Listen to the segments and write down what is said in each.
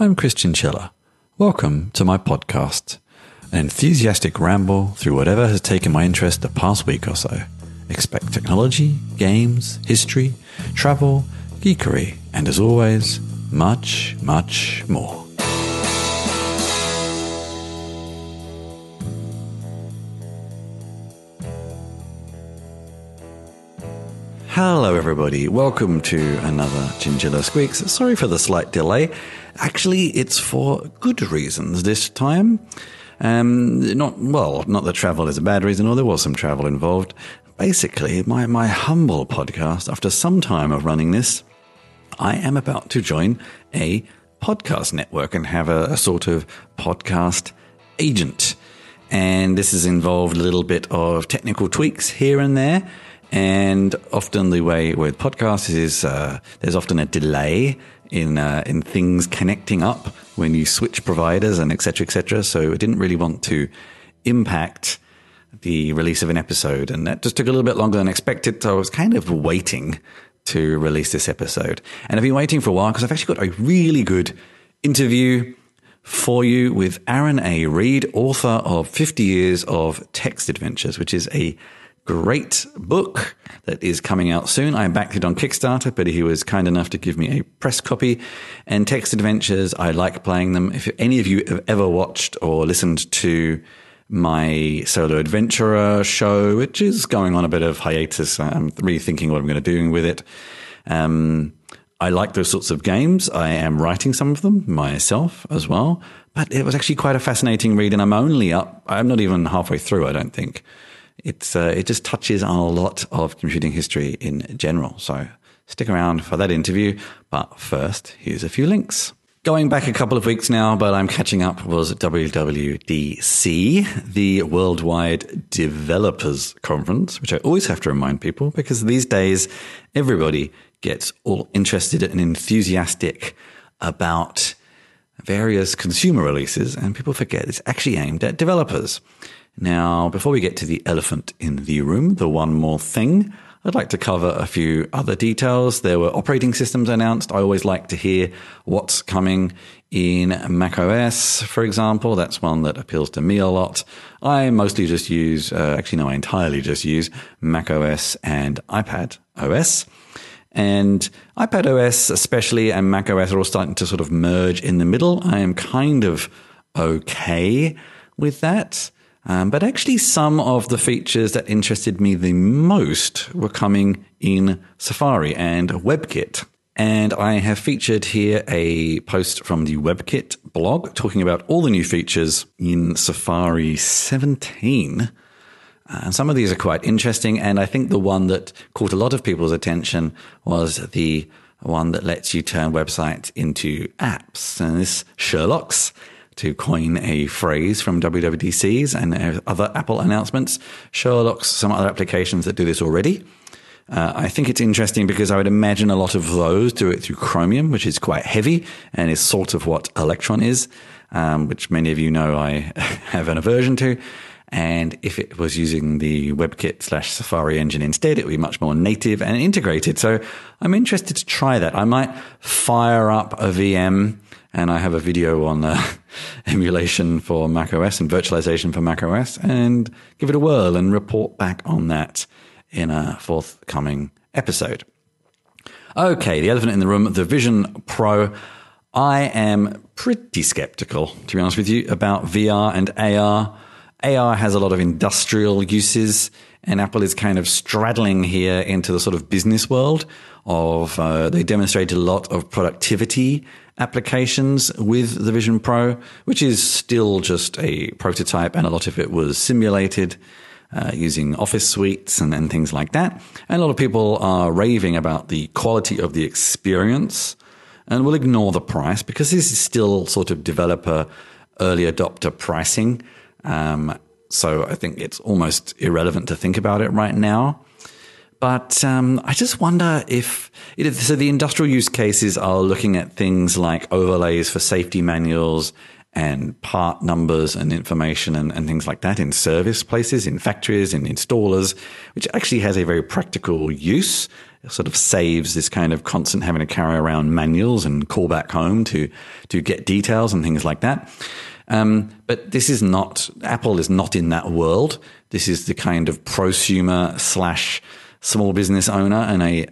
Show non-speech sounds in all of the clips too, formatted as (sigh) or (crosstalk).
I'm Chris Chinchilla. Welcome to my podcast, an enthusiastic ramble through whatever has taken my interest the past week or so. Expect technology, games, history, travel, geekery, and as always, much, much more. Hello, everybody. Welcome to another Chinchilla Squeaks. Sorry for the slight delay. Actually, it's for good reasons this time. Um, not, well, not that travel is a bad reason, or there was some travel involved. Basically, my, my humble podcast, after some time of running this, I am about to join a podcast network and have a, a sort of podcast agent. And this has involved a little bit of technical tweaks here and there. And often the way with podcasts is uh, there's often a delay in uh, in things connecting up when you switch providers and etc etc. So I didn't really want to impact the release of an episode, and that just took a little bit longer than expected. So I was kind of waiting to release this episode, and I've been waiting for a while because I've actually got a really good interview for you with Aaron A. Reed, author of 50 Years of Text Adventures, which is a great book that is coming out soon. I backed it on Kickstarter, but he was kind enough to give me a press copy. And Text Adventures, I like playing them. If any of you have ever watched or listened to my solo adventurer show, which is going on a bit of hiatus, I'm rethinking what I'm going to do with it. Um, I like those sorts of games. I am writing some of them myself as well, but it was actually quite a fascinating read. And I'm only up, I'm not even halfway through, I don't think it's uh, it just touches on a lot of computing history in general. So stick around for that interview. But first, here's a few links. Going back a couple of weeks now, but I'm catching up, was WWDC, the Worldwide Developers Conference, which I always have to remind people because these days everybody gets all interested and enthusiastic about various consumer releases, and people forget it's actually aimed at developers. Now, before we get to the elephant in the room, the one more thing, I'd like to cover a few other details. There were operating systems announced. I always like to hear what's coming in macOS, for example. That's one that appeals to me a lot. I mostly just use, uh, actually, no, I entirely just use macOS and iPad OS. And iPad OS, especially, and macOS are all starting to sort of merge in the middle. I am kind of okay with that. Um, but actually, some of the features that interested me the most were coming in Safari and WebKit. And I have featured here a post from the WebKit blog talking about all the new features in Safari 17. And some of these are quite interesting. And I think the one that caught a lot of people's attention was the one that lets you turn websites into apps. And this Sherlock's to coin a phrase from WWDC's and other Apple announcements. Sherlock's some other applications that do this already. Uh, I think it's interesting because I would imagine a lot of those do it through Chromium, which is quite heavy and is sort of what Electron is, um, which many of you know I (laughs) have an aversion to. And if it was using the WebKit slash Safari engine instead, it would be much more native and integrated. So I'm interested to try that. I might fire up a VM and I have a video on uh, (laughs) emulation for macOS and virtualization for macOS and give it a whirl and report back on that in a forthcoming episode. Okay, the elephant in the room, the Vision Pro. I am pretty skeptical, to be honest with you, about VR and AR. AR has a lot of industrial uses, and Apple is kind of straddling here into the sort of business world of, uh, they demonstrated a lot of productivity applications with the Vision Pro, which is still just a prototype, and a lot of it was simulated. Uh, using office suites and, and things like that. And a lot of people are raving about the quality of the experience and will ignore the price because this is still sort of developer early adopter pricing. Um, so I think it's almost irrelevant to think about it right now. But um, I just wonder if it, so. The industrial use cases are looking at things like overlays for safety manuals and part numbers and information and, and things like that in service places, in factories, in installers, which actually has a very practical use. sort of saves this kind of constant having to carry around manuals and call back home to to get details and things like that. Um, but this is not Apple is not in that world. This is the kind of prosumer slash small business owner, and a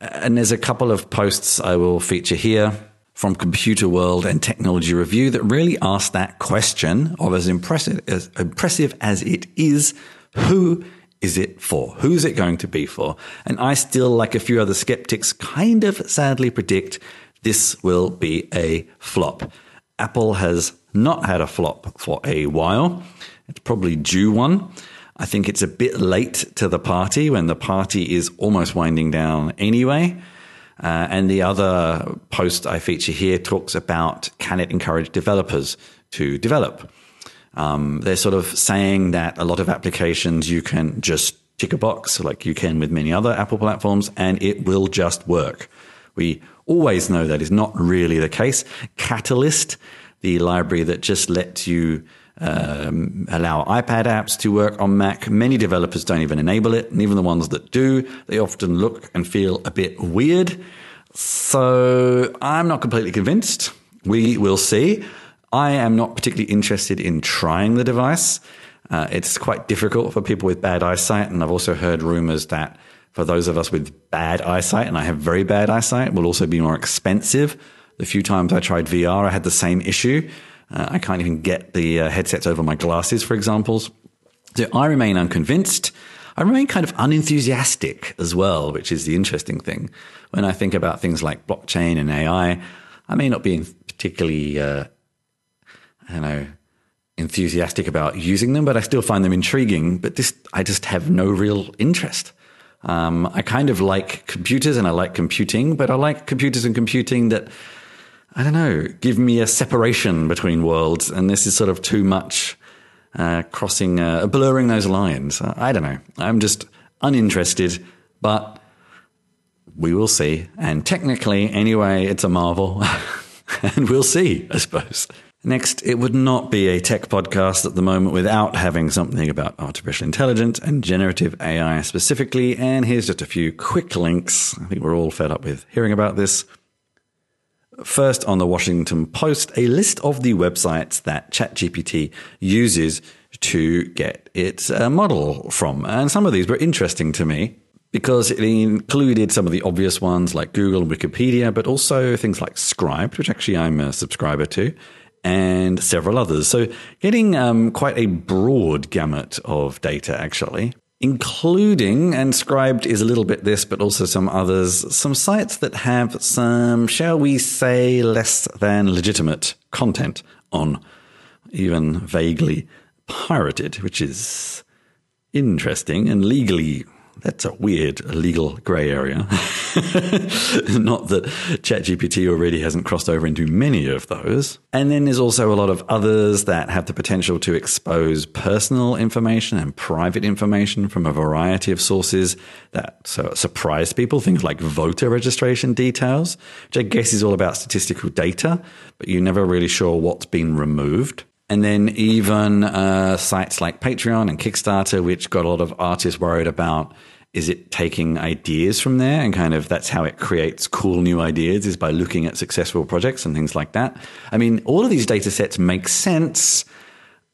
and there's a couple of posts I will feature here from Computer World and Technology Review that really ask that question of as impressive as impressive as it is, who is it for? Who's it going to be for? And I still, like a few other skeptics, kind of sadly predict this will be a flop. Apple has not had a flop for a while. It's probably due one. I think it's a bit late to the party when the party is almost winding down anyway. Uh, and the other post I feature here talks about can it encourage developers to develop? Um, they're sort of saying that a lot of applications you can just tick a box like you can with many other Apple platforms and it will just work. We always know that is not really the case. Catalyst, the library that just lets you um, allow iPad apps to work on Mac. Many developers don't even enable it, and even the ones that do, they often look and feel a bit weird. So I'm not completely convinced. We will see. I am not particularly interested in trying the device. Uh, it's quite difficult for people with bad eyesight, and I've also heard rumors that for those of us with bad eyesight, and I have very bad eyesight, will also be more expensive. The few times I tried VR, I had the same issue. Uh, I can't even get the uh, headsets over my glasses, for example. So I remain unconvinced. I remain kind of unenthusiastic as well, which is the interesting thing. When I think about things like blockchain and AI, I may not be particularly uh, I don't know, enthusiastic about using them, but I still find them intriguing. But this, I just have no real interest. Um, I kind of like computers and I like computing, but I like computers and computing that, I don't know, give me a separation between worlds. And this is sort of too much uh, crossing, uh, blurring those lines. I don't know. I'm just uninterested, but we will see. And technically, anyway, it's a marvel. (laughs) and we'll see, I suppose. Next, it would not be a tech podcast at the moment without having something about artificial intelligence and generative AI specifically. And here's just a few quick links. I think we're all fed up with hearing about this. First, on the Washington Post, a list of the websites that ChatGPT uses to get its uh, model from. And some of these were interesting to me because it included some of the obvious ones like Google and Wikipedia, but also things like Scribd, which actually I'm a subscriber to, and several others. So getting um, quite a broad gamut of data, actually, including, and Scribd is a little bit this, but also some others, some sites that have some, shall we say, less than legitimate content on, even vaguely pirated, which is interesting and legally that's a weird legal grey area. (laughs) Not that ChatGPT already hasn't crossed over into many of those. And then there's also a lot of others that have the potential to expose personal information and private information from a variety of sources that so surprise people. Things like voter registration details, which I guess is all about statistical data, but you're never really sure what's been removed. And then even uh, sites like Patreon and Kickstarter, which got a lot of artists worried about is it taking ideas from there and kind of that's how it creates cool new ideas is by looking at successful projects and things like that. I mean, all of these data sets make sense.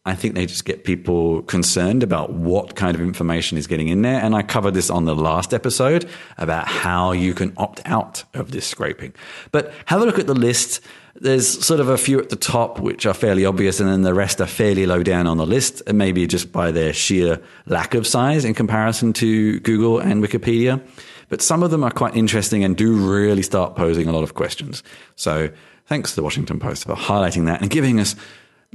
I think they just get people concerned about what kind of information is getting in there. And I covered this on the last episode about how you can opt out of this scraping. But have a look at the list there's sort of a few at the top which are fairly obvious, and then the rest are fairly low down on the list, maybe just by their sheer lack of size in comparison to Google and Wikipedia. But some of them are quite interesting and do really start posing a lot of questions. So thanks to the Washington Post for highlighting that and giving us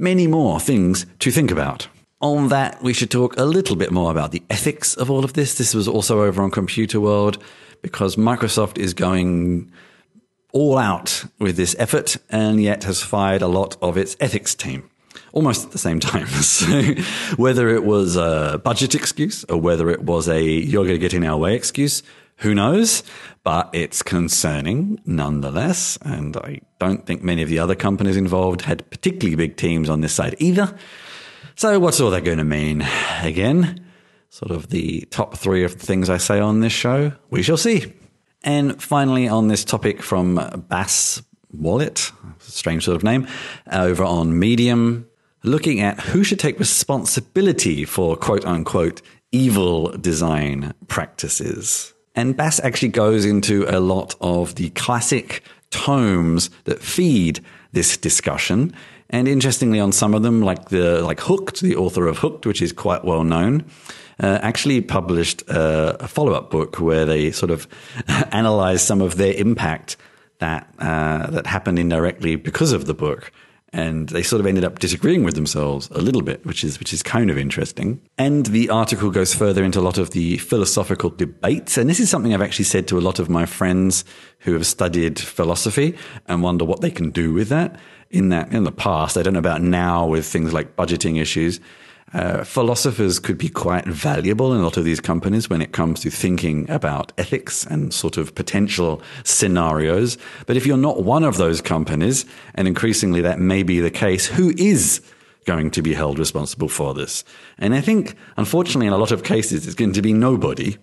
many more things to think about. On that, we should talk a little bit more about the ethics of all of this. This was also over on Computer World because Microsoft is going all out with this effort and yet has fired a lot of its ethics team almost at the same time. (laughs) So whether it was a budget excuse or whether it was a you're going to get in our way excuse, who knows? But it's concerning nonetheless. And I don't think many of the other companies involved had particularly big teams on this side either. So what's all that going to mean? Again, sort of the top three of the things I say on this show. We shall see. And finally, on this topic from Bass Wallet, strange sort of name, over on Medium, looking at who should take responsibility for quote unquote evil design practices. And Bass actually goes into a lot of the classic tomes that feed this discussion. And interestingly, on some of them, like the like Hooked, the author of Hooked, which is quite well known, uh, actually published a, a follow up book where they sort of (laughs) analyzed some of their impact that uh, that happened indirectly because of the book and they sort of ended up disagreeing with themselves a little bit, which is which is kind of interesting. And the article goes further into a lot of the philosophical debates, and this is something I've actually said to a lot of my friends who have studied philosophy and wonder what they can do with that. In that, in the past, I don't know about now with things like budgeting issues. Uh, philosophers could be quite valuable in a lot of these companies when it comes to thinking about ethics and sort of potential scenarios. But if you're not one of those companies, and increasingly that may be the case, who is going to be held responsible for this? And I think, unfortunately, in a lot of cases, it's going to be nobody.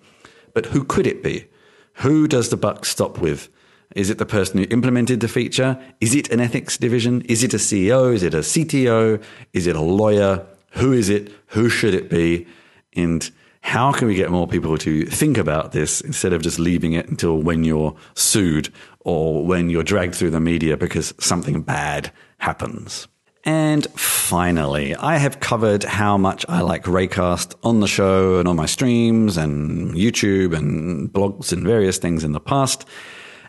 But who could it be? Who does the buck stop with? Is it the person who implemented the feature? Is it an ethics division? Is it a CEO? Is it a CTO? Is it a lawyer? Who is it? Who should it be? And how can we get more people to think about this instead of just leaving it until when you're sued or when you're dragged through the media because something bad happens? And finally, I have covered how much I like Raycast on the show and on my streams and YouTube and blogs and various things in the past.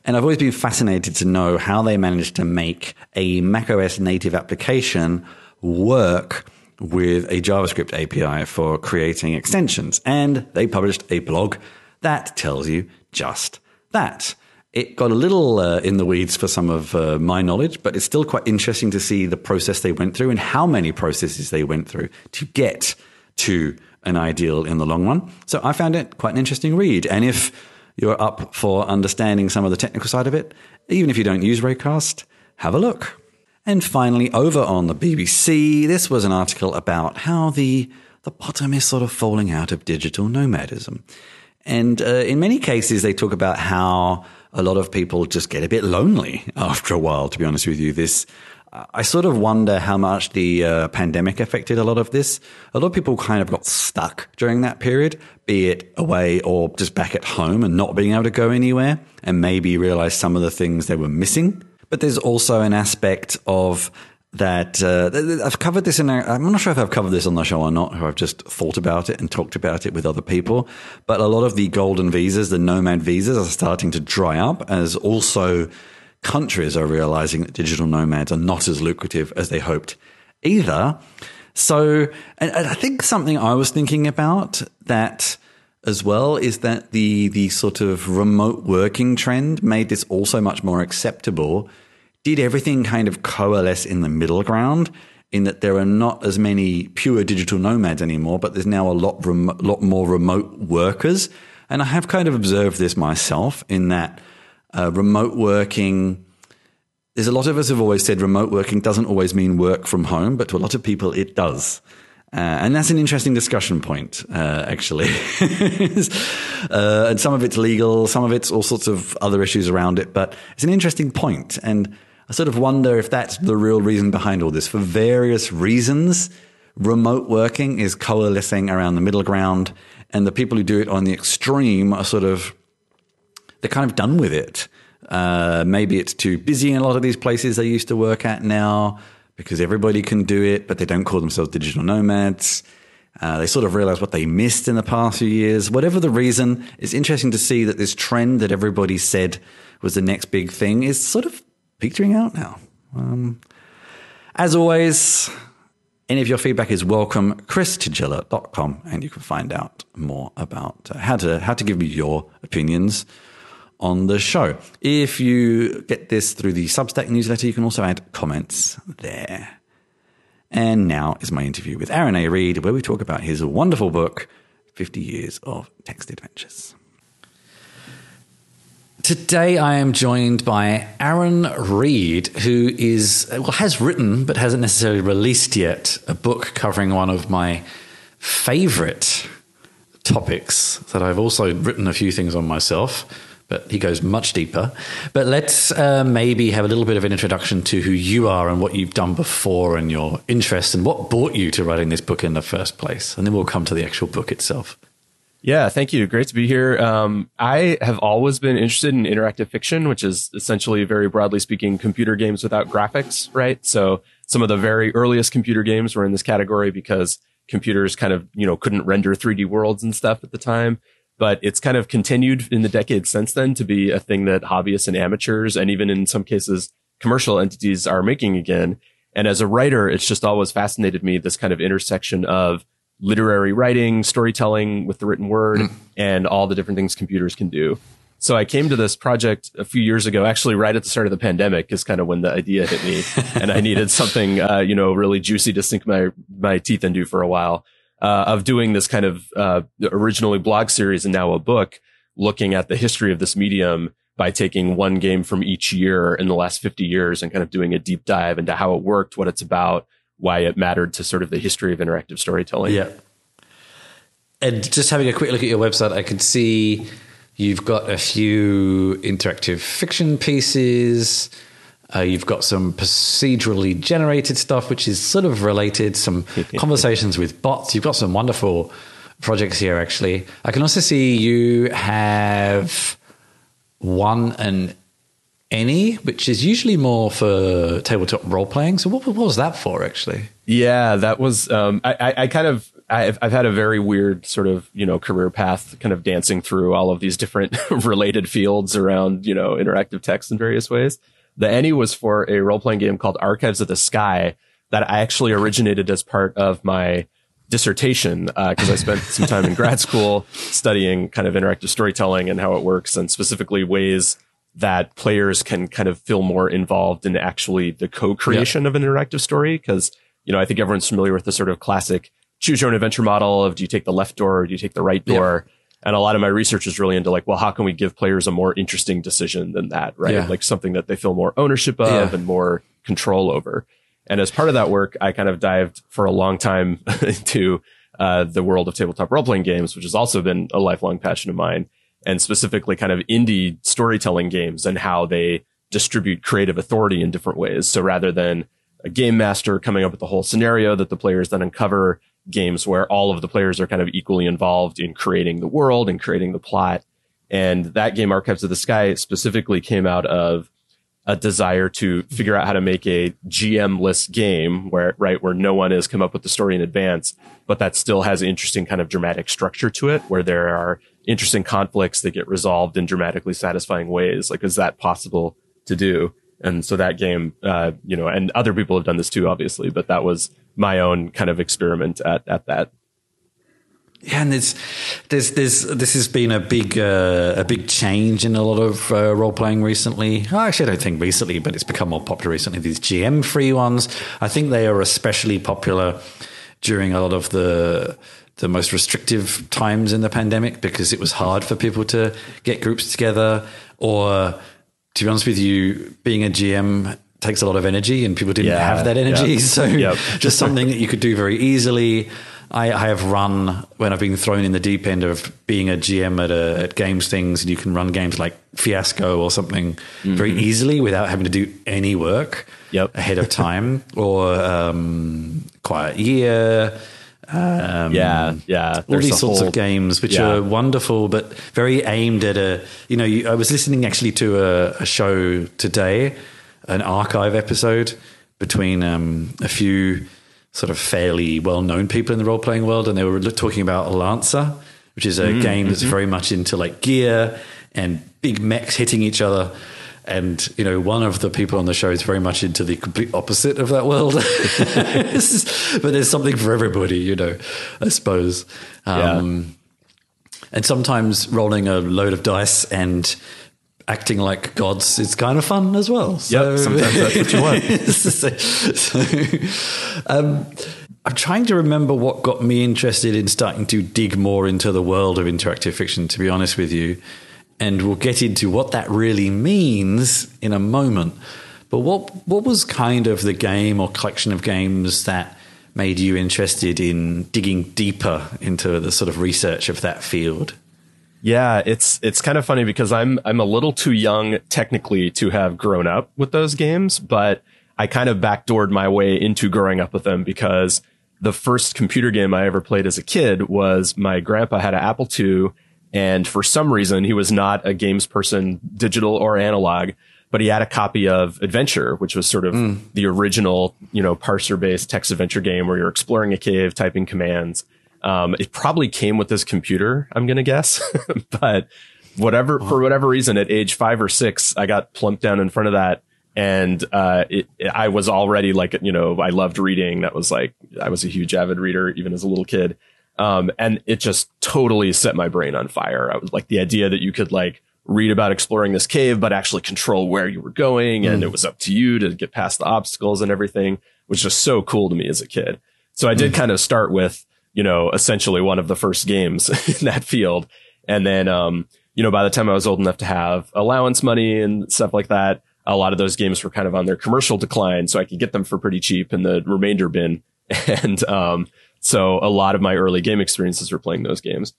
And I've always been fascinated to know how they managed to make a macOS native application work with a JavaScript API for creating extensions. And they published a blog that tells you just that. It got a little uh, in the weeds for some of uh, my knowledge, but it's still quite interesting to see the process they went through and how many processes they went through to get to an ideal in the long run. So I found it quite an interesting read. And if you're up for understanding some of the technical side of it, even if you don't use Raycast, have a look. And finally, over on the BBC, this was an article about how the, the bottom is sort of falling out of digital nomadism. And uh, in many cases, they talk about how a lot of people just get a bit lonely (laughs) after a while, to be honest with you. This, I sort of wonder how much the uh, pandemic affected a lot of this. A lot of people kind of got stuck during that period, be it away or just back at home and not being able to go anywhere and maybe realize some of the things they were missing. But there's also an aspect of that uh, I've covered this in. i am not sure if I've covered this on the show or not, or I've just thought about it and talked about it with other people. But a lot of the golden visas, the nomad visas, are starting to dry up as also countries are realizing that digital nomads are not as lucrative as they hoped either. So, and I think something I was thinking about that as well is that the the sort of remote working trend made this also much more acceptable. Did everything kind of coalesce in the middle ground in that there are not as many pure digital nomads anymore, but there's now a lot rem- lot more remote workers. And I have kind of observed this myself in that uh, remote working. There's a lot of us have always said remote working doesn't always mean work from home, but to a lot of people it does. Uh, and that's an interesting discussion point, uh, actually. (laughs) uh, and some of it's legal, some of it's all sorts of other issues around it, but it's an interesting point. And I sort of wonder if that's the real reason behind all this. For various reasons, remote working is coalescing around the middle ground, and the people who do it on the extreme are sort of, they're kind of done with it. Uh, maybe it's too busy in a lot of these places they used to work at now because everybody can do it, but they don't call themselves digital nomads. Uh, they sort of realize what they missed in the past few years. Whatever the reason, it's interesting to see that this trend that everybody said was the next big thing is sort of petering out now. Um, as always, any of your feedback is welcome. chrischinchilla.com, and you can find out more about uh, how to how to give me your opinions on the show. If you get this through the Substack newsletter, you can also add comments there. And now is my interview with Aaron A. Reed, where we talk about his wonderful book, 50 Years of Text Adventures. Today I am joined by Aaron Reed, who is well has written but hasn't necessarily released yet a book covering one of my favorite topics that I've also written a few things on myself but he goes much deeper. But let's uh, maybe have a little bit of an introduction to who you are and what you've done before and your interest and what brought you to writing this book in the first place. And then we'll come to the actual book itself. Yeah, thank you. Great to be here. Um, I have always been interested in interactive fiction, which is essentially, very broadly speaking, computer games without graphics, right? So some of the very earliest computer games were in this category because computers kind of, you know, couldn't render 3D worlds and stuff at the time. But it's kind of continued in the decades since then to be a thing that hobbyists and amateurs, and even in some cases, commercial entities are making again. And as a writer, it's just always fascinated me this kind of intersection of literary writing, storytelling with the written word, mm. and all the different things computers can do. So I came to this project a few years ago, actually right at the start of the pandemic is kind of when the idea hit me and I needed (laughs) something, uh, you know, really juicy to sink my, my teeth into for a while, uh, of doing this kind of, uh, originally blog series and now a book looking at the history of this medium by taking one game from each year in the last 50 years and kind of doing a deep dive into how it worked, what it's about, why it mattered to sort of the history of interactive storytelling. Yeah. And just having a quick look at your website, I can see you've got a few interactive fiction pieces. Uh, you've got some procedurally generated stuff, which is sort of related, some (laughs) conversations with bots. You've got some wonderful projects here, actually. I can also see you have won an ENnie, which is usually more for tabletop role playing. So what, what was that for actually? Yeah, that was, um, I, I, I, kind of, I've, I've had a very weird sort of, you know, career path kind of dancing through all of these different (laughs) related fields around, you know, interactive text in various ways. The ENnie was for a role playing game called Archives of the Sky that I actually originated as part of my dissertation because uh, I spent some time in grad school studying kind of interactive storytelling and how it works and specifically ways that players can kind of feel more involved in actually the co-creation yeah. of an interactive story. Cause, you know, I think everyone's familiar with the sort of classic choose your own adventure model of do you take the left door or do you take the right door? Yeah. And a lot of my research is really into like, well, how can we give players a more interesting decision than that? Right. Yeah. Like something that they feel more ownership of and more control over. And as part of that work, I kind of dived for a long time (laughs) into uh, the world of tabletop role playing games, which has also been a lifelong passion of mine and specifically kind of indie storytelling games and how they distribute creative authority in different ways. So rather than a game master coming up with the whole scenario that the players then uncover, games where all of the players are kind of equally involved in creating the world and creating the plot. And that game, Archives of the Sky, specifically came out of a desire to figure out how to make a GM-less game where, right, where no one has come up with the story in advance, but that still has interesting kind of dramatic structure to it, where there are interesting conflicts that get resolved in dramatically satisfying ways. Like, is that possible to do? And so that game, uh, you know, and other people have done this too, obviously, but that was my own kind of experiment at, at that. Yeah, and there's, there's, there's, this has been a big, uh, a big change in a lot of uh, role playing recently. Actually, I don't think recently, but it's become more popular recently. These GM free ones, I think they are especially popular during a lot of the the most restrictive times in the pandemic because it was hard for people to get groups together or to be honest with you being a gm takes a lot of energy and people didn't yeah, have that energy yeah. (laughs) so yep. (laughs) just something that you could do very easily I, I, have run when I've been thrown in the deep end of being a GM at, a, at games things, and you can run games like Fiasco or something mm-hmm. very easily without having to do any work yep. ahead of (laughs) time, or um, Quiet Year, um, yeah, yeah. All these sorts whole, of games, which yeah. are wonderful, but very aimed at a. You know, you, I was listening actually to a, a, show today, an archive episode between um, a few sort of fairly well-known people in the role-playing world, and they were talking about Lancer, which is a mm, game that's mm-hmm. very much into like gear and big mechs hitting each other and you know one of the people on the show is very much into the complete opposite of that world. (laughs) But there's something for everybody you know i suppose. Um, yeah. and sometimes rolling a load of dice and acting like gods is kind of fun as well. So yep, sometimes that's what you want (laughs) so, so um, I'm trying to remember what got me interested in starting to dig more into the world of interactive fiction, to be honest with you and we'll get into what that really means in a moment. But what what was kind of the game or collection of games that made you interested in digging deeper into the sort of research of that field? Yeah, it's it's kind of funny because I'm I'm a little too young technically to have grown up with those games, but I kind of backdoored my way into growing up with them because the first computer game I ever played as a kid was my grandpa had an Apple II and for some reason he was not a games person, digital or analog, but he had a copy of Adventure, which was sort of mm. the original, you know, parser based text adventure game where you're exploring a cave, typing commands. Um, it probably came with this computer, I'm going to guess, (laughs) but whatever, for whatever reason, at age five or six, I got plumped down in front of that. And, uh, it, it, I was already like, you know, I loved reading. That was like, I was a huge avid reader, even as a little kid. Um, and it just totally set my brain on fire. I was like the idea that you could like read about exploring this cave, but actually control where you were going. And mm. it was up to you to get past the obstacles and everything was just so cool to me as a kid. So I did mm. kind of start with you know, essentially one of the first games (laughs) in that field. And then, um, you know, by the time I was old enough to have allowance money and stuff like that, a lot of those games were kind of on their commercial decline. So I could get them for pretty cheap in the remainder bin. (laughs) And, um, so a lot of my early game experiences were playing those games.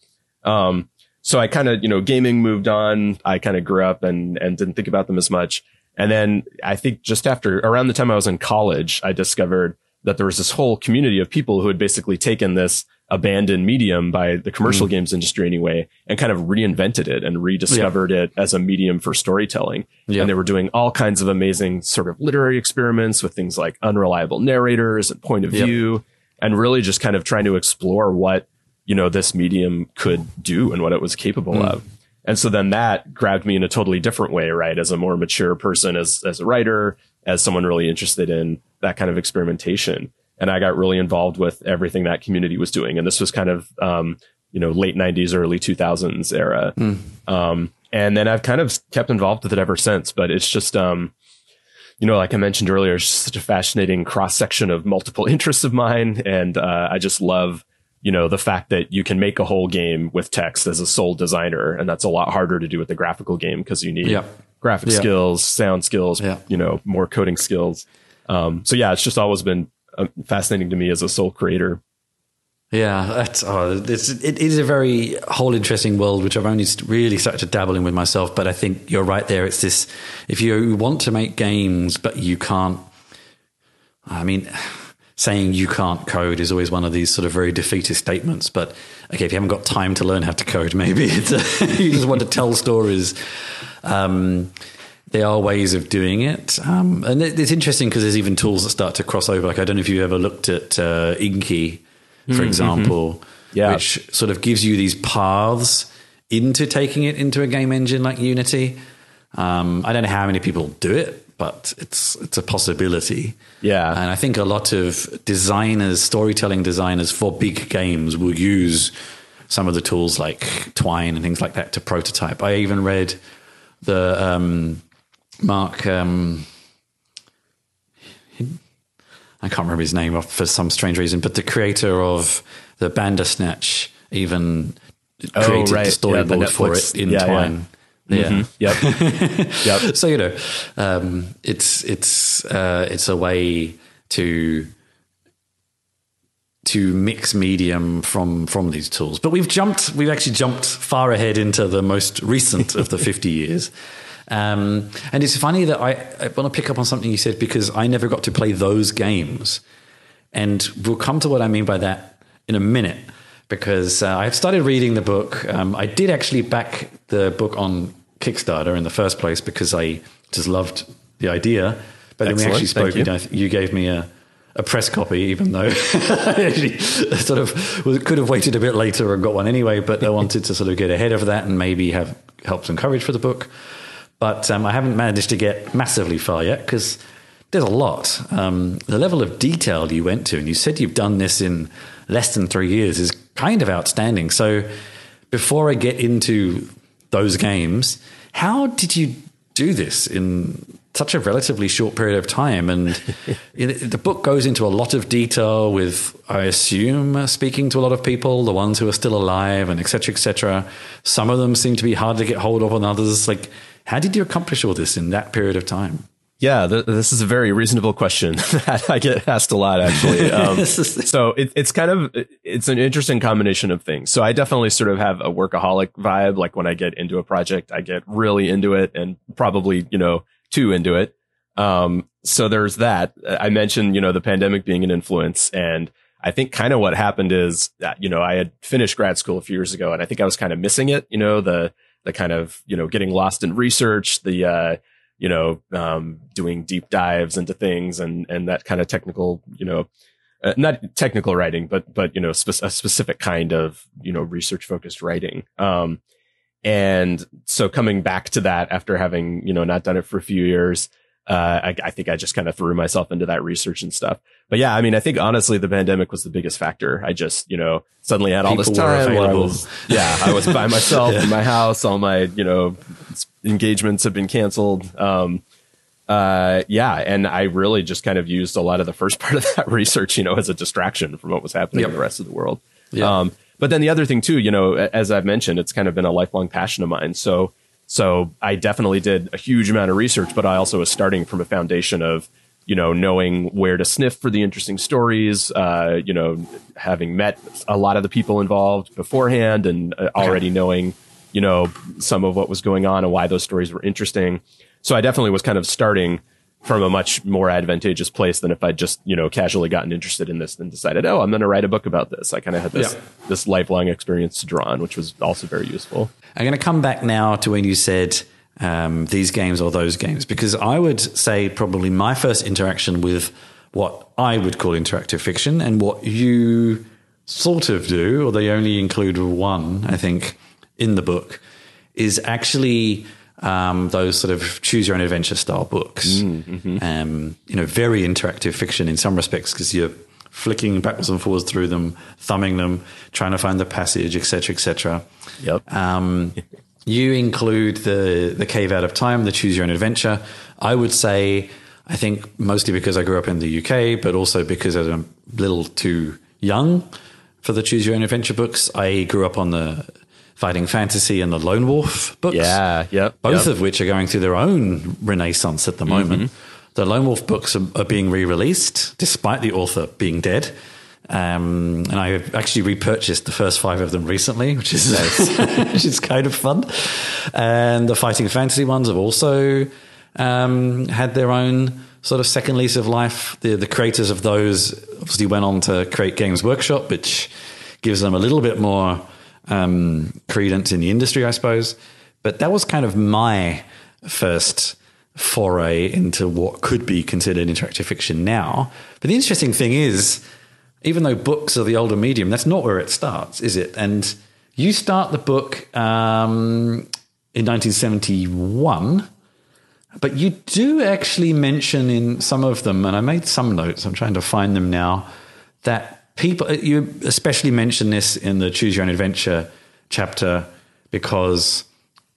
Um, so I kind of, you know, gaming moved on. I kind of grew up and, and didn't think about them as much. And then I think just after around the time I was in college, I discovered that there was this whole community of people who had basically taken this abandoned medium by the commercial mm. games industry anyway and kind of reinvented it and rediscovered yeah. it as a medium for storytelling. Yeah. And they were doing all kinds of amazing sort of literary experiments with things like unreliable narrators and point of view and really just kind of trying to explore what, you know, this medium could do and what it was capable mm. of. And so then that grabbed me in a totally different way, right? As a more mature person, as, as a writer, as someone really interested in that kind of experimentation. And I got really involved with everything that community was doing. And this was kind of, um, you know, late 90s, early 2000s era. Mm. Um, and then I've kind of kept involved with it ever since. But it's just, um, you know, like I mentioned earlier, it's such a fascinating cross section of multiple (laughs) interests of mine. And uh, I just love, you know, the fact that you can make a whole game with text as a sole designer. And that's a lot harder to do with the graphical game because you need graphic skills, sound skills, you know, more coding skills. Um, so yeah, it's just always been uh, fascinating to me as a sole creator. Yeah, that's oh, it's, it is a very whole interesting world, which I've only really started to dabble in with myself. But I think you're right there. It's this: if you want to make games, but you can't. I mean, saying you can't code is always one of these sort of very defeatist statements. But okay, if you haven't got time to learn how to code, (laughs) maybe you just want to tell stories. Um, there are ways of doing it. Um, and it, it's interesting because there's even tools that start to cross over. Like, I don't know if you ever looked at uh, Inky, for mm-hmm. example, yeah. which sort of gives you these paths into taking it into a game engine like Unity. Um, I don't know how many people do it, but it's it's a possibility. Yeah, and I think a lot of designers, storytelling designers for big games, will use some of the tools like Twine and things like that to prototype. I even read the um, Mark. Um, I can't remember his name for some strange reason, but the creator of the Bandersnatch even oh, created right. the storyboard yeah, for it in yeah, Twine. Yeah. yeah. Mm-hmm. Yep. (laughs) yep. So you know, um, it's it's uh, it's a way to to mix medium from from these tools. But we've jumped. We've actually jumped far ahead into the most recent of the fifty years. (laughs) Um, and it's funny that I, I want to pick up on something you said because I never got to play those games. And we'll come to what I mean by that in a minute because uh, I've started reading the book. Um, I did actually back the book on Kickstarter in the first place because I just loved the idea. But then we actually spoke, you. you gave me a, a press copy, even though (laughs) I actually sort of could have waited a bit later and got one anyway. But I wanted to sort of get ahead of that and maybe have help some coverage for the book. But um, I haven't managed to get massively far yet because there's a lot. Um, the level of detail you went to, and you said you've done this in less than three years, is kind of outstanding. So before I get into those games, how did you do this in such a relatively short period of time? And (laughs) the book goes into a lot of detail with, I assume, speaking to a lot of people, the ones who are still alive, and etc. etc. Some of them seem to be hard to get hold of, and others like how did you accomplish all this in that period of time? Yeah, th- this is a very reasonable question (laughs) that I get asked a lot, actually. (laughs) Um, so it, it's kind of it's an interesting combination of things. So I definitely sort of have a workaholic vibe. Like when I get into a project, I get really into it, and probably you know too into it. Um, so there's that. I mentioned you know the pandemic being an influence, and I think kind of what happened is that you know I had finished grad school a few years ago, and I think I was kind of missing it. You know the the kind of you know getting lost in research, the uh, you know, um, doing deep dives into things and, and that kind of technical, you know, uh, not technical writing, but, but, you know, spe- a specific kind of, you know, research focused writing. Um, and so coming back to that after having, you know, not done it for a few years, uh, I, I, think I just kind of threw myself into that research and stuff. But yeah, I mean, I think honestly, the pandemic was the biggest factor. I just, you know, suddenly had all People this time I was, yeah, I was by myself yeah. in my house. All my, you know, engagements have been canceled. Um, uh, yeah, and I really just kind of used a lot of the first (laughs) part of that research, you know, as a distraction from what was happening yep. in the rest of the world. Um, but then the other thing too, you know, as I've mentioned, it's kind of been a lifelong passion of mine. So, so I definitely did a huge amount of research, but I also was starting from a foundation of, you know, knowing where to sniff for the interesting stories, uh, you know, having met a lot of the people involved beforehand and uh, already knowing, you know, some of what was going on and why those stories were interesting. So I definitely was kind of starting from a much more advantageous place than if I'd just, you know, casually gotten interested in this and decided, oh, I'm going to write a book about this. I kind of had this, yeah. this lifelong experience to draw on, which was also very useful. I'm going to come back now to when you said um, these games or those games, because I would say probably my first interaction with what I would call interactive fiction and what you sort of do, or they only include one, I think, in the book, is actually um, those sort of choose your own adventure style books. Mm, mm-hmm. um, you know, very interactive fiction in some respects because you're flicking backwards and forwards through them, thumbing them, trying to find the passage, etc., etc. Yep. Um, you include the the cave out of time, the choose your own adventure. I would say, I think mostly because I grew up in the UK, but also because I'm a little too young for the choose your own adventure books. I grew up on the Fighting Fantasy and the Lone Wolf books. Yeah, yep. Both yep. of which are going through their own renaissance at the moment. Mm-hmm. The Lone Wolf books are, are being re released despite the author being dead. Um, and I actually repurchased the first five of them recently, which is nice. (laughs) which is kind of fun. And the Fighting Fantasy ones have also um, had their own sort of second lease of life. The the creators of those obviously went on to create Games Workshop, which gives them a little bit more um, credence in the industry, I suppose. But that was kind of my first foray into what could be considered interactive fiction now. But the interesting thing is, even though books are the older medium, that's not where it starts, is it? And you start the book um, in 1971, but you do actually mention in some of them, and I made some notes, I'm trying to find them now, that people, uh, you especially mention this in the Choose Your Own Adventure chapter because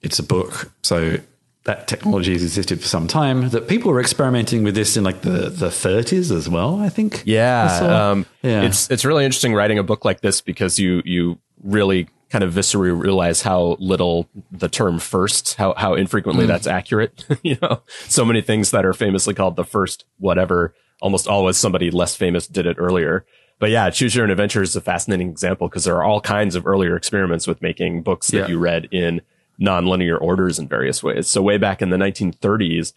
it's a book. So that technology has existed for some time. That people were experimenting with this in like the, the 30s as well. I think. Yeah, um, yeah. It's it's really interesting writing a book like this because you you really kind of viscerally realize how little the term first, how how infrequently mm. that's accurate. (laughs) you know, so many things that are famously called the first whatever, almost always somebody less famous did it earlier but yeah, Choose Your Own Adventure is a fascinating example because there are all kinds of earlier experiments with making books that yeah. you read in nonlinear orders in various ways. So way back in the 1930s,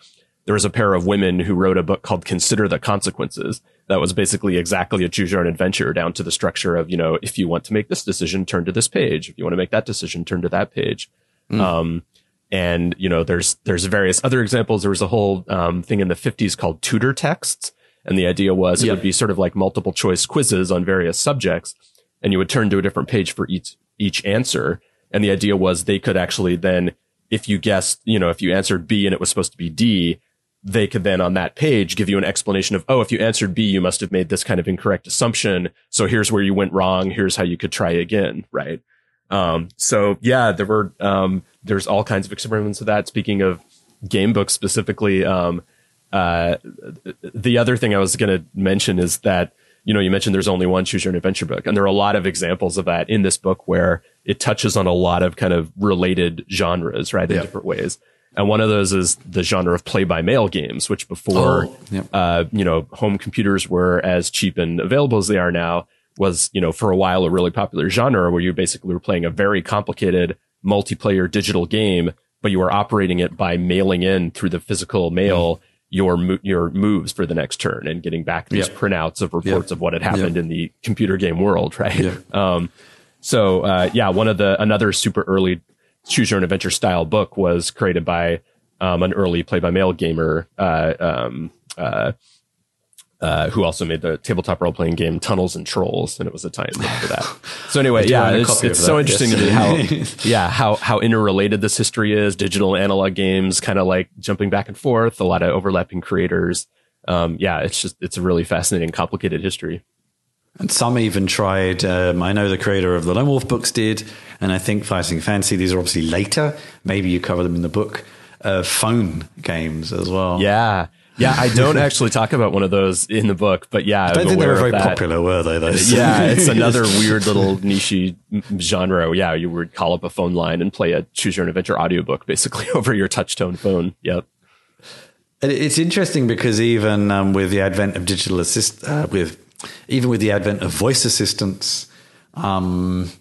there was a pair of women who wrote a book called Consider the Consequences. That was basically exactly a choose your own adventure down to the structure of, you know, if you want to make this decision, turn to this page. If you want to make that decision, turn to that page. Mm. Um, and you know, there's there's various other examples. There was a whole um, thing in the 50s called tutor texts, and the idea was it would be sort of like multiple choice quizzes on various subjects. And you would turn to a different page for each, each answer. And the idea was they could actually then, if you guessed, you know, if you answered B and it was supposed to be D, they could then on that page give you an explanation of, oh, if you answered B, you must have made this kind of incorrect assumption. So here's where you went wrong. Here's how you could try again. Right. Um, so yeah, there were, um, there's all kinds of experiments of that. Speaking of game books specifically, um, uh, the other thing I was going to mention is that you know you mentioned there's only one choose your own adventure book, and there are a lot of examples of that in this book where it touches on a lot of kind of related genres, right, in different ways. And one of those is the genre of play by mail games, which before, Oh, yep. uh, you know, home computers were as cheap and available as they are now was, you know, for a while a really popular genre where you basically were playing a very complicated multiplayer digital game, but you were operating it by mailing in through the physical mail your mo- your moves for the next turn and getting back these Yep. printouts of reports of what had happened in the computer game world, (laughs) right? Yep. Um, so uh, yeah, one of the another super early choose your own adventure style book was created by um, an early play by mail gamer uh, um, uh, uh, who also made the tabletop role playing game Tunnels and Trolls, and it was a tie-in for that. (laughs) So anyway, yeah, it's, it's so that, interesting yes. to me how (laughs) yeah how how interrelated this history is. Digital analog games, kind of like jumping back and forth. A lot of overlapping creators. Um, yeah, it's just it's a really fascinating, complicated history. And some even tried. Um, I know the creator of the Lone Wolf books did, and I think Fighting Fantasy. These are obviously later. Maybe you cover them in the book. Uh, phone games as well. Yeah. Yeah, I don't (laughs) actually talk about one of those in the book, but yeah, I don't I'm think they were very popular, were they? Those. Yeah, it's (laughs) another weird little niche genre. Yeah, you would call up a phone line and play a choose your own adventure audiobook basically (laughs) over your touchtone phone. Yep. It's interesting because even um, with the advent of digital assist, uh, with even with the advent of voice assistants, um,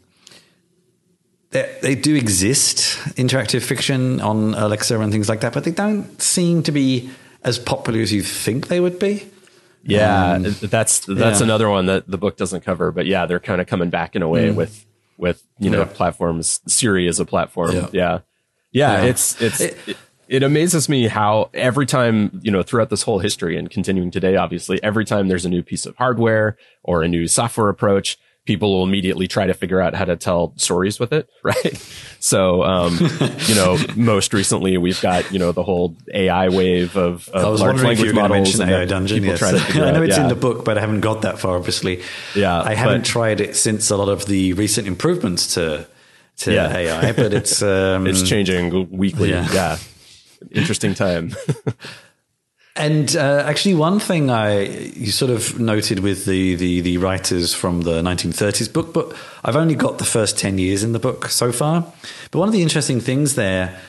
they, they do exist interactive fiction on Alexa and things like that, but they don't seem to be as popular as you think they would be. Yeah, Um, that's that's yeah. another one that the book doesn't cover, but yeah, they're kind of coming back in a way with with you know Yeah. platforms. Siri as a platform. Yeah. Yeah, yeah. It's it's. It, it amazes me how every time, you know, throughout this whole history and continuing today, obviously, every time there's a new piece of hardware or a new software approach, people will immediately try to figure out how to tell stories with it, (laughs) right? So, um, you know, (laughs) most recently we've got, you know, the whole AI wave of, of I was large wondering if you language models. mention and AI Dungeon. Yes, try to figure (laughs) I know out, it's in the book, but I haven't got that far. Obviously, Yeah, I haven't but- tried it since a lot of the recent improvements to to Yeah. AI. But it's um, It's changing weekly. Yeah. Yeah. Interesting time. And uh, actually, one thing I you sort of noted with the, the the writers from the 1930s book, but I've only got the first 10 years in the book so far. But one of the interesting things there,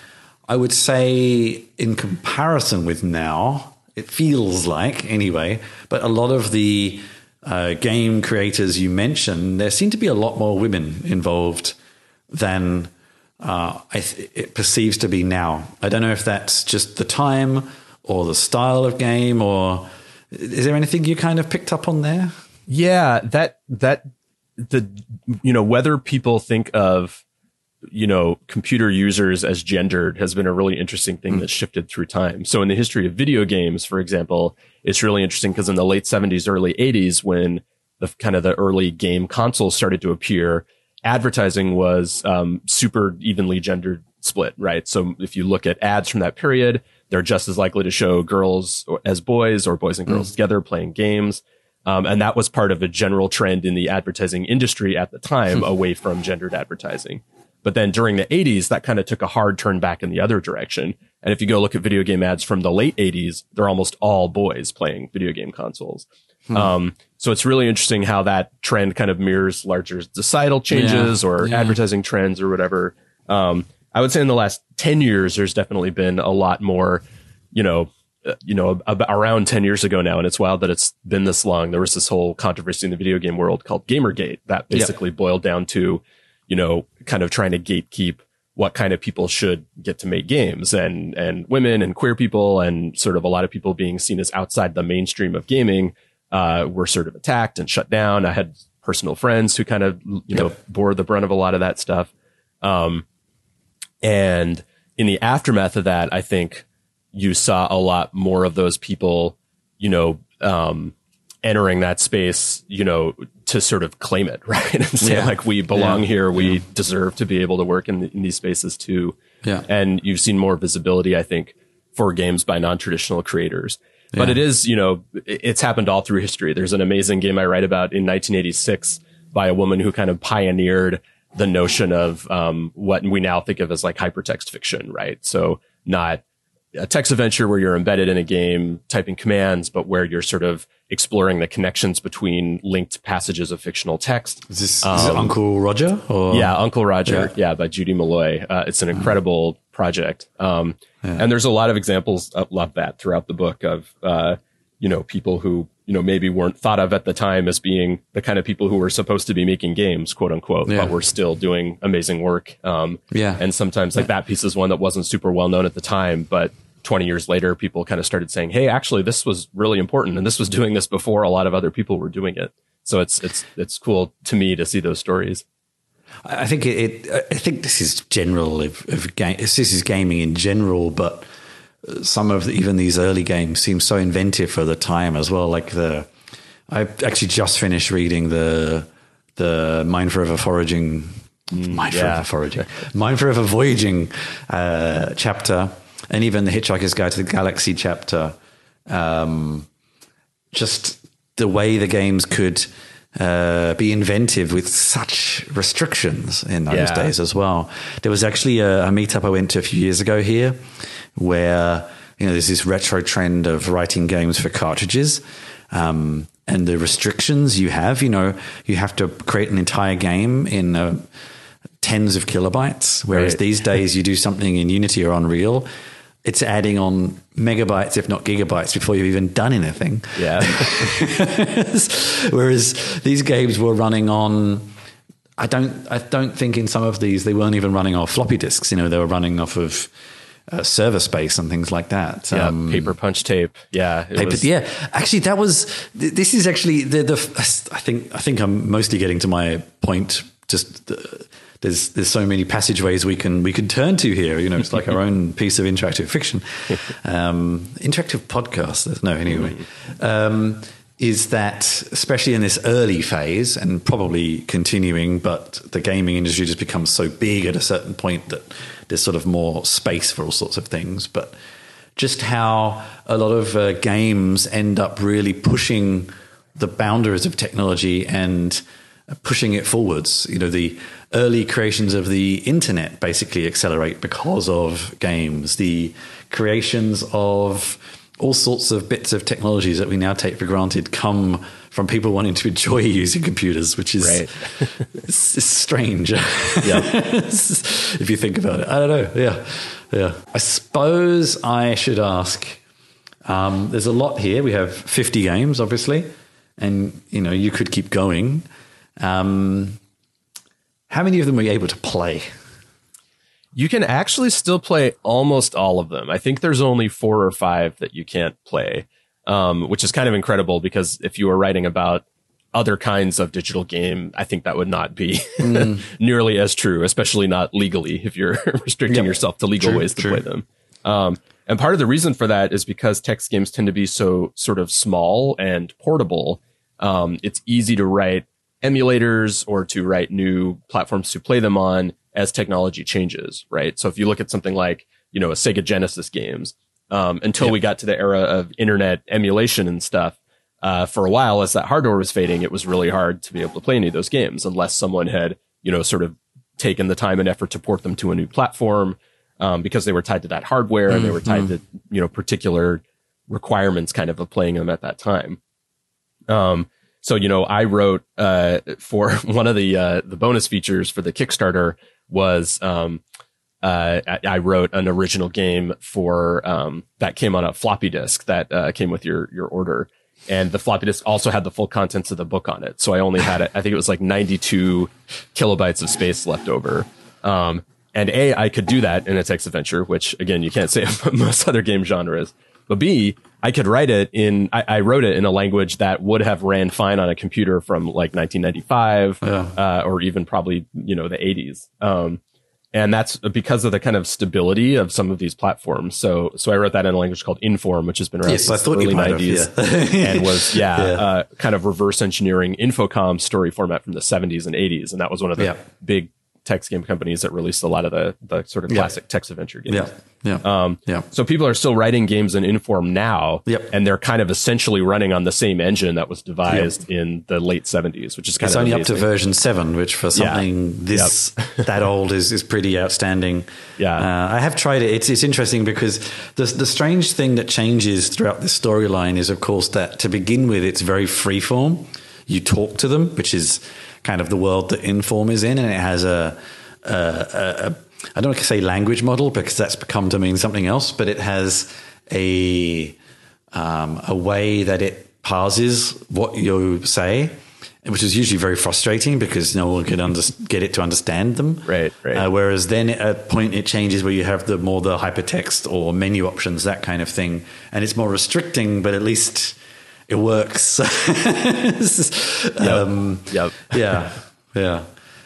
I would say, in comparison with now, it feels like anyway. But a lot of the uh, game creators you mentioned, there seem to be a lot more women involved than uh, th- it perceives to be now. I don't know if that's just the time or the style of game, or is there anything you kind of picked up on there? Yeah, that that the you know whether people think of you know computer users as gendered has been a really interesting thing that shifted through time. So in the history of video games, for example, it's really interesting because in the late 70s, early 80s, when the kind of the early game consoles started to appear, advertising was um, super evenly gendered split, right? So if you look at ads from that period, they're just as likely to show girls as boys or boys and girls together playing games. Um, and that was part of a general trend in the advertising industry at the time away from gendered advertising. But then during the 80s, that kind of took a hard turn back in the other direction. And if you go look at video game ads from the late 80s, they're almost all boys playing video game consoles. Um, so it's really interesting how that trend kind of mirrors larger societal changes Yeah, or yeah. advertising trends or whatever. Um, I would say in the last 10 years, there's definitely been a lot more, you know, uh, you know, ab- around 10 years ago now. And it's wild that it's been this long. There was this whole controversy in the video game world called Gamergate that basically boiled down to, you know, kind of trying to gatekeep what kind of people should get to make games and, and women and queer people and sort of a lot of people being seen as outside the mainstream of gaming, uh, were sort of attacked and shut down. I had personal friends who kind of, you know, bore the brunt of a lot of that stuff. Um, and in the aftermath of that, I think you saw a lot more of those people, you know, um, entering that space, you know, to sort of claim it, (laughs) right? And say Yeah. like, we belong Yeah. here. We deserve to be able to work in, the, in these spaces too. Yeah. And you've seen more visibility, I think, for games by non-traditional creators. But it is, you know, it's happened all through history. There's an amazing game I write about in 1986 by a woman who kind of pioneered the notion of um, what we now think of as like hypertext fiction, right? So not a text adventure where you're embedded in a game typing commands, but where you're sort of exploring the connections between linked passages of fictional text. Is this is it Uncle Roger? Or? Yeah, Uncle Roger. Yeah. Yeah, by Judy Malloy. Uh, it's an incredible project. Um, yeah. And there's a lot of examples of, of that throughout the book of, uh, you know, people who, you know, maybe weren't thought of at the time as being the kind of people who were supposed to be making games, quote unquote, yeah. but were still doing amazing work. Um, yeah. And sometimes like that piece is one that wasn't super well known at the time, but 20 years later, people kind of started saying, Hey, actually, this was really important. And this was doing this before a lot of other people were doing it. So it's, it's, it's cool to me to see those stories. I think it, it I think this is general of, of game. This is gaming in general, but some of the, even these early games seem so inventive for the time as well. Like the, I actually just finished reading the the Mind Forever Foraging, mm, Mind yeah. Forever Foraging, Mind Forever Voyaging uh, chapter and even the Hitchhiker's Guide to the Galaxy chapter, um, just the way the games could uh, be inventive with such restrictions in those yeah. days as well. There was actually a, a meetup I went to a few years ago here where you know there's this retro trend of writing games for cartridges. Um, and the restrictions you have, you know, you have to create an entire game in uh, tens of kilobytes, whereas right. these days you do something in Unity or Unreal, it's adding on megabytes, if not gigabytes, before you've even done anything. Yeah. (laughs) Whereas these games were running on. I don't. I don't think in some of these they weren't even running off floppy disks. You know, they were running off of uh, server space and things like that. Yeah, um, paper punch tape. Yeah, paper, was... yeah. Actually, that was. This is actually the, the. I think. I think I'm mostly getting to my point. Just. The, there's there's so many passageways we can we can turn to here. You know, it's like our own (laughs) piece of interactive fiction, um, interactive podcast. No, anyway, um, is that especially in this early phase and probably continuing, but the gaming industry just becomes so big at a certain point that there's sort of more space for all sorts of things, but. Just how a lot of uh, games end up really pushing the boundaries of technology and pushing it forwards. You know, the early creations of the internet basically accelerate because of games. The creations of all sorts of bits of technologies that we now take for granted come from people wanting to enjoy (laughs) using computers, which is right. (laughs) it's, it's strange. Yeah. (laughs) if you think about it, I don't know. Yeah, yeah. I suppose I should ask. Um, there's a lot here. We have 50 games, obviously, and you know you could keep going. Um, how many of them were you able to play? You can actually still play almost all of them. I think there's only four or five that you can't play, um, which is kind of incredible because if you were writing about other kinds of digital game, I think that would not be mm. (laughs) nearly as true, especially not legally if you're (laughs) restricting yep. yourself to legal true, ways to true. play them. Um, and part of the reason for that is because text games tend to be so sort of small and portable. Um, it's easy to write emulators or to write new platforms to play them on as technology changes, right? So if you look at something like, you know, a Sega Genesis games, um, until yep. we got to the era of internet emulation and stuff, uh, for a while, as that hardware was fading, it was really hard to be able to play any of those games unless someone had, you know, sort of taken the time and effort to port them to a new platform, um, because they were tied to that hardware and they were tied mm-hmm. to, you know, particular requirements kind of of playing them at that time. Um, so, you know, I wrote, uh, for (laughs) one of the, uh, the bonus features for the Kickstarter was, um, uh, I wrote an original game for, um, that came on a floppy disk that, uh, came with your, your order. And the floppy disk also had the full contents of the book on it. So I only had, I think it was like 92 kilobytes of space left over. Um, and A, I could do that in a text adventure, which again, you can't say (laughs) most other game genres. But B, I could write it in, I, I, wrote it in a language that would have ran fine on a computer from like 1995, yeah. uh, or even probably, you know, the 80s. Um, and that's because of the kind of stability of some of these platforms. So, so I wrote that in a language called Inform, which has been around yes, since the early 90s have, yeah. and was, (laughs) yeah, yeah. Uh, kind of reverse engineering Infocom story format from the 70s and 80s. And that was one of the yeah. big text game companies that released a lot of the the sort of classic yeah. text adventure games. Yeah. Yeah. Um, yeah. So people are still writing games in Inform now, yep. and they're kind of essentially running on the same engine that was devised yep. in the late seventies, which is kind it's of only amazing. up to version seven, which for something yeah. this yep. (laughs) that old is is pretty outstanding. Yeah, uh, I have tried it. It's it's interesting because the the strange thing that changes throughout this storyline is, of course, that to begin with, it's very freeform. You talk to them, which is kind of the world that Inform is in, and it has a a, a, I don't want to say language model because that's become to mean something else, but it has a um, a way that it parses what you say, which is usually very frustrating because no one can under- get it to understand them. Right, right. Uh, whereas then at a point it changes where you have the more the hypertext or menu options, that kind of thing, and it's more restricting, but at least it works. (laughs) um, Yep. yeah, (laughs) yeah.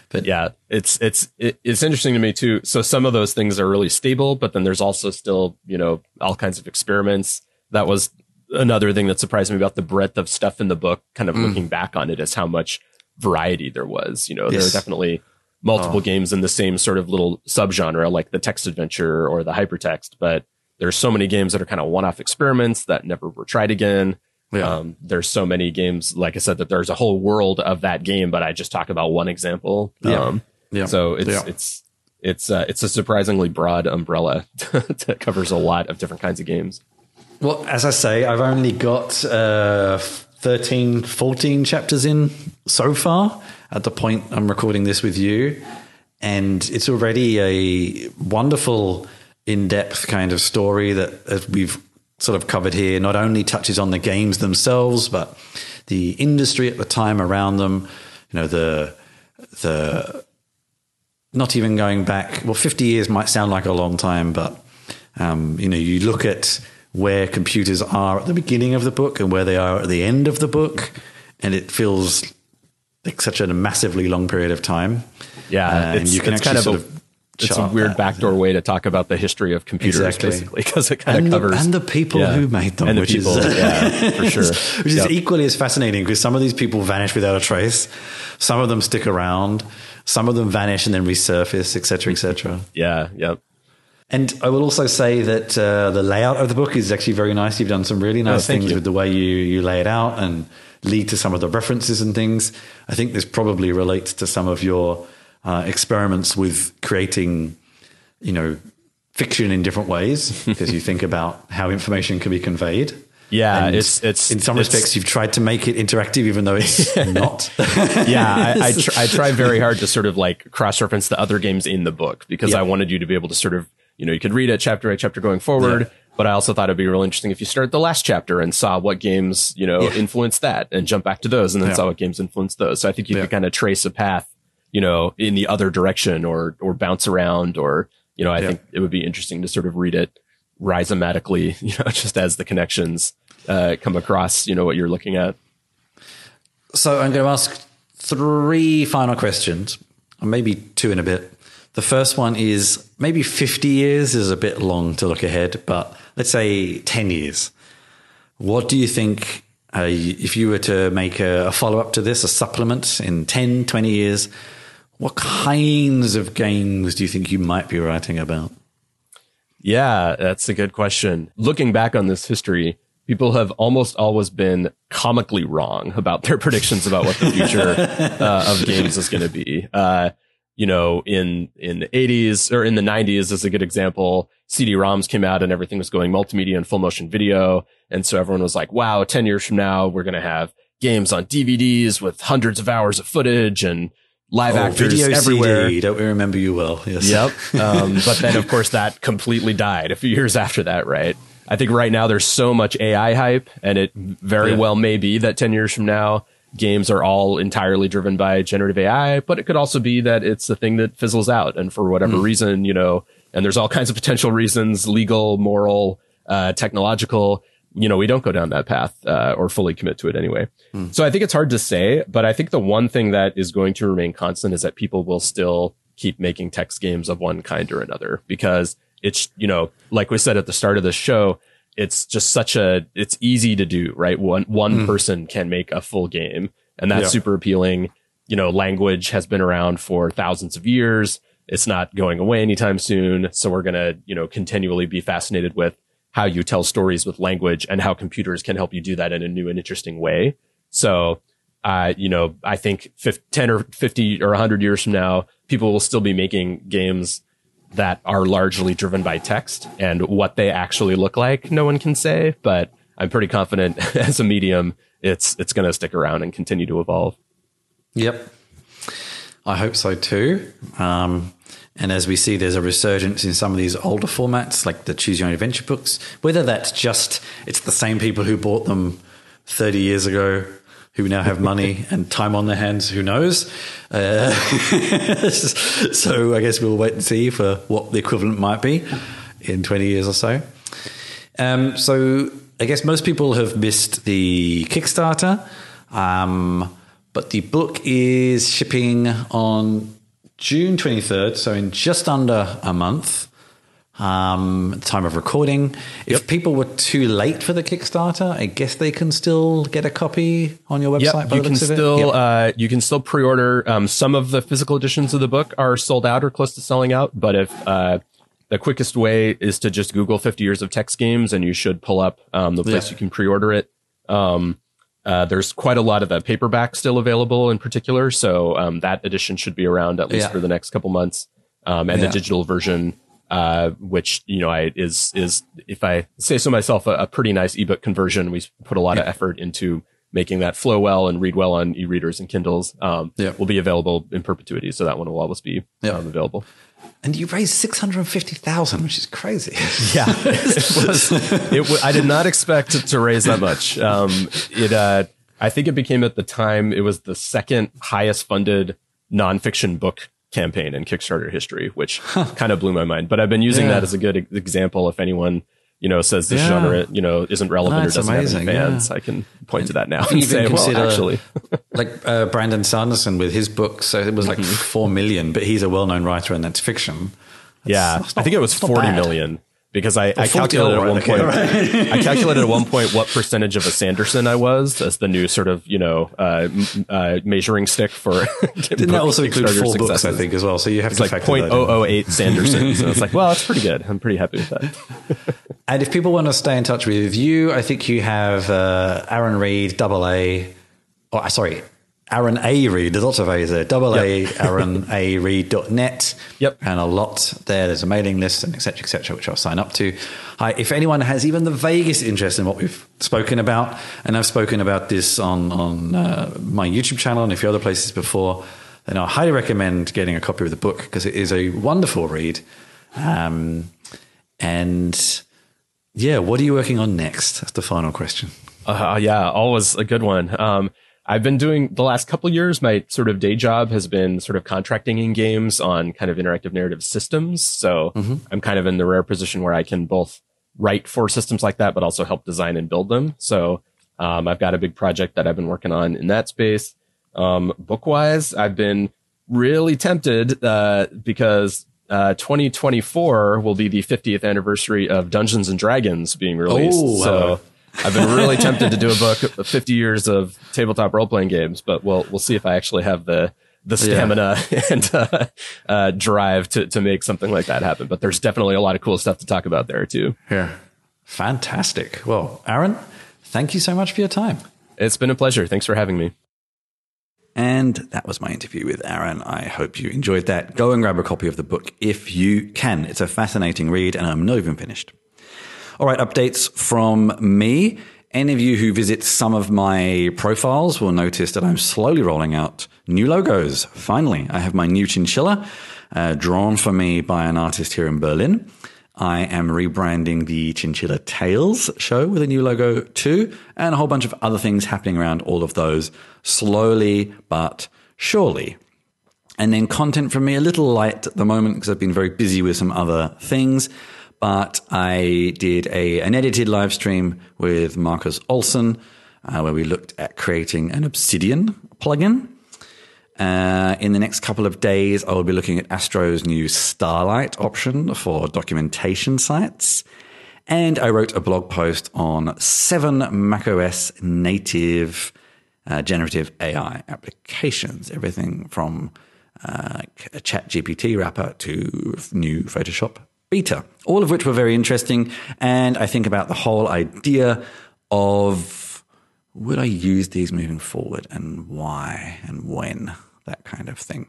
But yeah it's it's it, it's interesting to me too so some of those things are really stable but then there's also still you know all kinds of experiments that was another thing that surprised me about the breadth of stuff in the book kind of looking back on it is how much variety there was you know there Yes. were definitely multiple games in the same sort of little subgenre like the text adventure or the hypertext but there's so many games that are kind of one-off experiments that never were tried again Yeah. um, there's so many games, like I said, that there's a whole world of that game, but I just talk about one example. Yeah. Um, Yeah. So it's Yeah. it's it's uh, it's a surprisingly broad umbrella (laughs) that covers a lot of different kinds of games. Well, as I say, I've only got uh, 13, 14 chapters in so far at the point I'm recording this with you. And it's already a wonderful, in depth kind of story that, we've sort of covered here, not only touches on the games themselves, but the industry at the time around them, you know, the, the, not even going back, well, 50 years might sound like a long time, but um, you know, you look at where computers are at the beginning of the book and where they are at the end of the book, and it feels like such a massively long period of time. Yeah, Uh, and you can it's kind of actually sort of it's a weird that. backdoor way to talk about the history of computers, Exactly. basically, because it kind of And the, covers and the people yeah. who made them, and the which people, is yeah, for (laughs) sure. which is Yep. equally as fascinating because some of these people vanish without a trace, some of them stick around, some of them vanish and then resurface, etc., etc. yeah, yep. And I will also say that uh, the layout of the book is actually very nice. You've done some really nice Oh, things you. with the way you, you lay it out and lead to some of the references and things. I think this probably relates to some of your uh, experiments with creating, you know, fiction in different ways (laughs) because you think about how information can be conveyed. Yeah, And it's it's in some it's- respects, you've tried to make it interactive, even though it's (laughs) not. yeah, I, I, (laughs) tr- I try very hard to sort of like cross reference the other games in the book because Yeah. I wanted you to be able to sort of, you know, you could read it chapter by chapter going forward. Yeah. But I also thought it'd be real interesting if you start the last chapter and saw what games, you know, Yeah. influenced that and jump back to those and then saw what games influenced those. So I think you could kind of trace a path, you know, in the other direction or, or bounce around or, you know, I Yeah. think it would be interesting to sort of read it rhizomatically, (laughs) you know, just as the connections, uh, come across, you know, what you're looking at. So I'm going to ask three final questions, maybe two in a bit. The first one is maybe 50 years is a bit long to look ahead, but let's say 10 years. What do you think, uh, if you were to make a, a follow up to this, a supplement in 10, 20 years, what kinds of games do you think you might be writing about? Yeah, that's a good question. Looking back on this history, people have almost always been comically wrong about their (laughs) predictions about what the future uh, of games is going to be. Uh, you know, in in the 80s or in the 90s is a good example. CD-ROMs came out and everything was going multimedia and full motion video, and so everyone was like, "Wow, 10 years from now, we're going to have games on DVDs with hundreds of hours of footage and live actors video everywhere." CD, don't we remember you well? Yes. Yep. (laughs) Um, (laughs) but then, of course, that completely died a few years after that, right? I think right now there's so much AI hype, and it very Yeah. well may be that 10 years from now, games are all entirely driven by generative AI, but it could also be that it's the thing that fizzles out. And for whatever reason, you know, and there's all kinds of potential reasons legal, moral, uh, technological. You know, we don't go down that path uh, or fully commit to it anyway. So I think it's hard to say, but I think the one thing that is going to remain constant is that people will still keep making text games of one kind or another because it's, you know, like we said at the start of the show, it's just such a, it's easy to do, right? One, one person can make a full game and that's Yeah. super appealing. You know, language has been around for thousands of years. It's not going away anytime soon. So we're going to, you know, continually be fascinated with how you tell stories with language and how computers can help you do that in a new and interesting way. So, uh, you know, I think 50, 10 or 50 or 100 years from now, people will still be making games that are largely driven by text and what they actually look like. No one can say, but I'm pretty confident (laughs) as a medium, it's, it's going to stick around and continue to evolve. Yep. I hope so too. Um, and as we see, there's a resurgence in some of these older formats, like the Choose Your Own Adventure books. Whether that's just it's the same people who bought them 30 years ago who now have money (laughs) and time on their hands, who knows? Uh, (laughs) so I guess we'll wait and see for what the equivalent might be in 20 years or so. Um, so I guess most people have missed the Kickstarter, um, but the book is shipping on June 23rd, so in just under a month. Um, time of recording. If Yep. people were too late for the Kickstarter, I guess they can still get a copy on your website. Yep, you can looks of it? still Yep. uh, you can still pre-order. Um, some of the physical editions of the book are sold out or close to selling out. But if uh, the quickest way is to just Google 50 years of text games, and you should pull up um, the place Yeah. you can pre-order it. Um, uh, there's quite a lot of the paperback still available in particular, so um, that edition should be around at least Yeah. for the next couple months. Um, and Yeah. the digital version, uh, which you know, I is is if I say so myself, a, a pretty nice ebook conversion. We put a lot of effort into making that flow well and read well on e-readers and Kindles. Um, Yeah. will be available in perpetuity, so that one will always be Yeah. um, available. And you raised 650,000, which is crazy. (laughs) Yeah, (laughs) it was. It w- I did not expect to raise that much. Um, it. Uh, I think it became at the time it was the second highest funded nonfiction book campaign in Kickstarter history, which kind of blew my mind. But I've been using Yeah. that as a good example. If anyone you know says this Yeah. genre you know isn't relevant That's or doesn't amazing, have any fans, yeah. I can point to that now Even and say, consider- well, actually, (laughs) like uh, Brandon Sanderson with his book, so it was like Mm-hmm. 4 million, but he's a well known writer and that's fiction. yeah, that's I think it was not forty bad. million because I, I calculated at one right, okay, point. I calculated at one point what percentage of a Sanderson I was as the new sort of you know uh, m- uh, measuring stick for. (laughs) Didn't that also include four books, I think, as well? So you have It's to like point oh oh eight Sandersons. and it's like, well, that's pretty good. I'm pretty happy with that. (laughs) And if people want to stay in touch with you, I think you have uh, Aaron Reed, double A, or uh, sorry, Aaron A. Reed, there's lots of A's there, double A, (laughs) Aaron A. Reed.net. Yep. And a lot there. There's a mailing list and et cetera, et cetera, which I'll sign up to. Hi, if anyone has even the vaguest interest in what we've spoken about, and I've spoken about this on, on uh, my YouTube channel and a few other places before, then I highly recommend getting a copy of the book because it is a wonderful read. Um, and yeah, what are you working on next? That's the final question. Uh, yeah, always a good one. Um, I've been doing the last couple years. My sort of day job has been sort of contracting in games on kind of interactive narrative systems. So I'm kind of in the rare position where I can both write for systems like that, but also help design and build them. So um, I've got a big project that I've been working on in that space. Um, book wise, I've been really tempted uh, because uh, 2024 will be the 50th anniversary of Dungeons and Dragons being released. Oh, so. I've been really (laughs) tempted to do a book of 50 years of tabletop role playing games, but we'll we'll see if I actually have the the stamina (laughs) and uh, uh, drive to to make something like that happen. But there's definitely a lot of cool stuff to talk about there too. Yeah. Fantastic. Well, Aaron, thank you so much for your time. It's been a pleasure. Thanks for having me. And that was my interview with Aaron. I hope you enjoyed that. Go and grab a copy of the book if you can. It's a fascinating read, and I'm not even finished. All right, updates from me. Any of you who visit some of my profiles will notice that I'm slowly rolling out new logos. Finally, I have my new chinchilla uh, drawn for me by an artist here in Berlin. I am rebranding the Chinchilla Tales show with a new logo too, and a whole bunch of other things happening around all of those slowly but surely. And then content from me a little light at the moment because I've been very busy with some other things. But I did a, an edited live stream with Marcus Olson uh, where we looked at creating an Obsidian plugin. Uh, in the next couple of days, I will be looking at Astro's new Starlight option for documentation sites. And I wrote a blog post on seven macOS native uh, generative AI applications, everything from uh, a ChatGPT wrapper to new Photoshop beta, all of which were very interesting. And I think about the whole idea of would I use these moving forward and why and when, that kind of thing.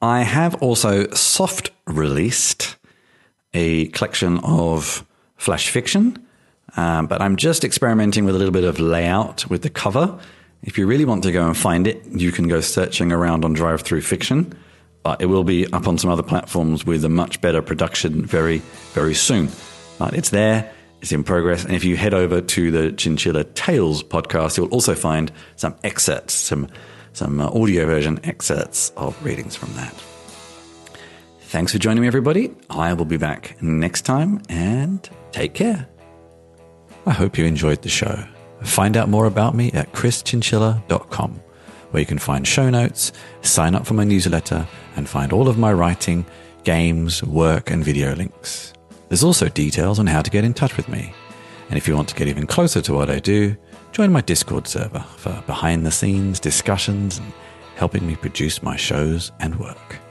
I have also soft released a collection of flash fiction, um, but I'm just experimenting with a little bit of layout with the cover If you really want to go and find it, you can go searching around on DriveThruFiction, but it will be up on some other platforms with a much better production very, very soon. But it's there, it's in progress, and if you head over to the Chinchilla Tales podcast, you'll also find some excerpts, some some uh, audio version excerpts of readings from that. Thanks for joining me, everybody. I will be back next time, and take care. I hope you enjoyed the show. Find out more about me at chrischinchilla.com, where you can find show notes, sign up for my newsletter, and find all of my writing, games, work, and video links. There's also details on how to get in touch with me. And if you want to get even closer to what I do, join my Discord server for behind the scenes discussions and helping me produce my shows and work.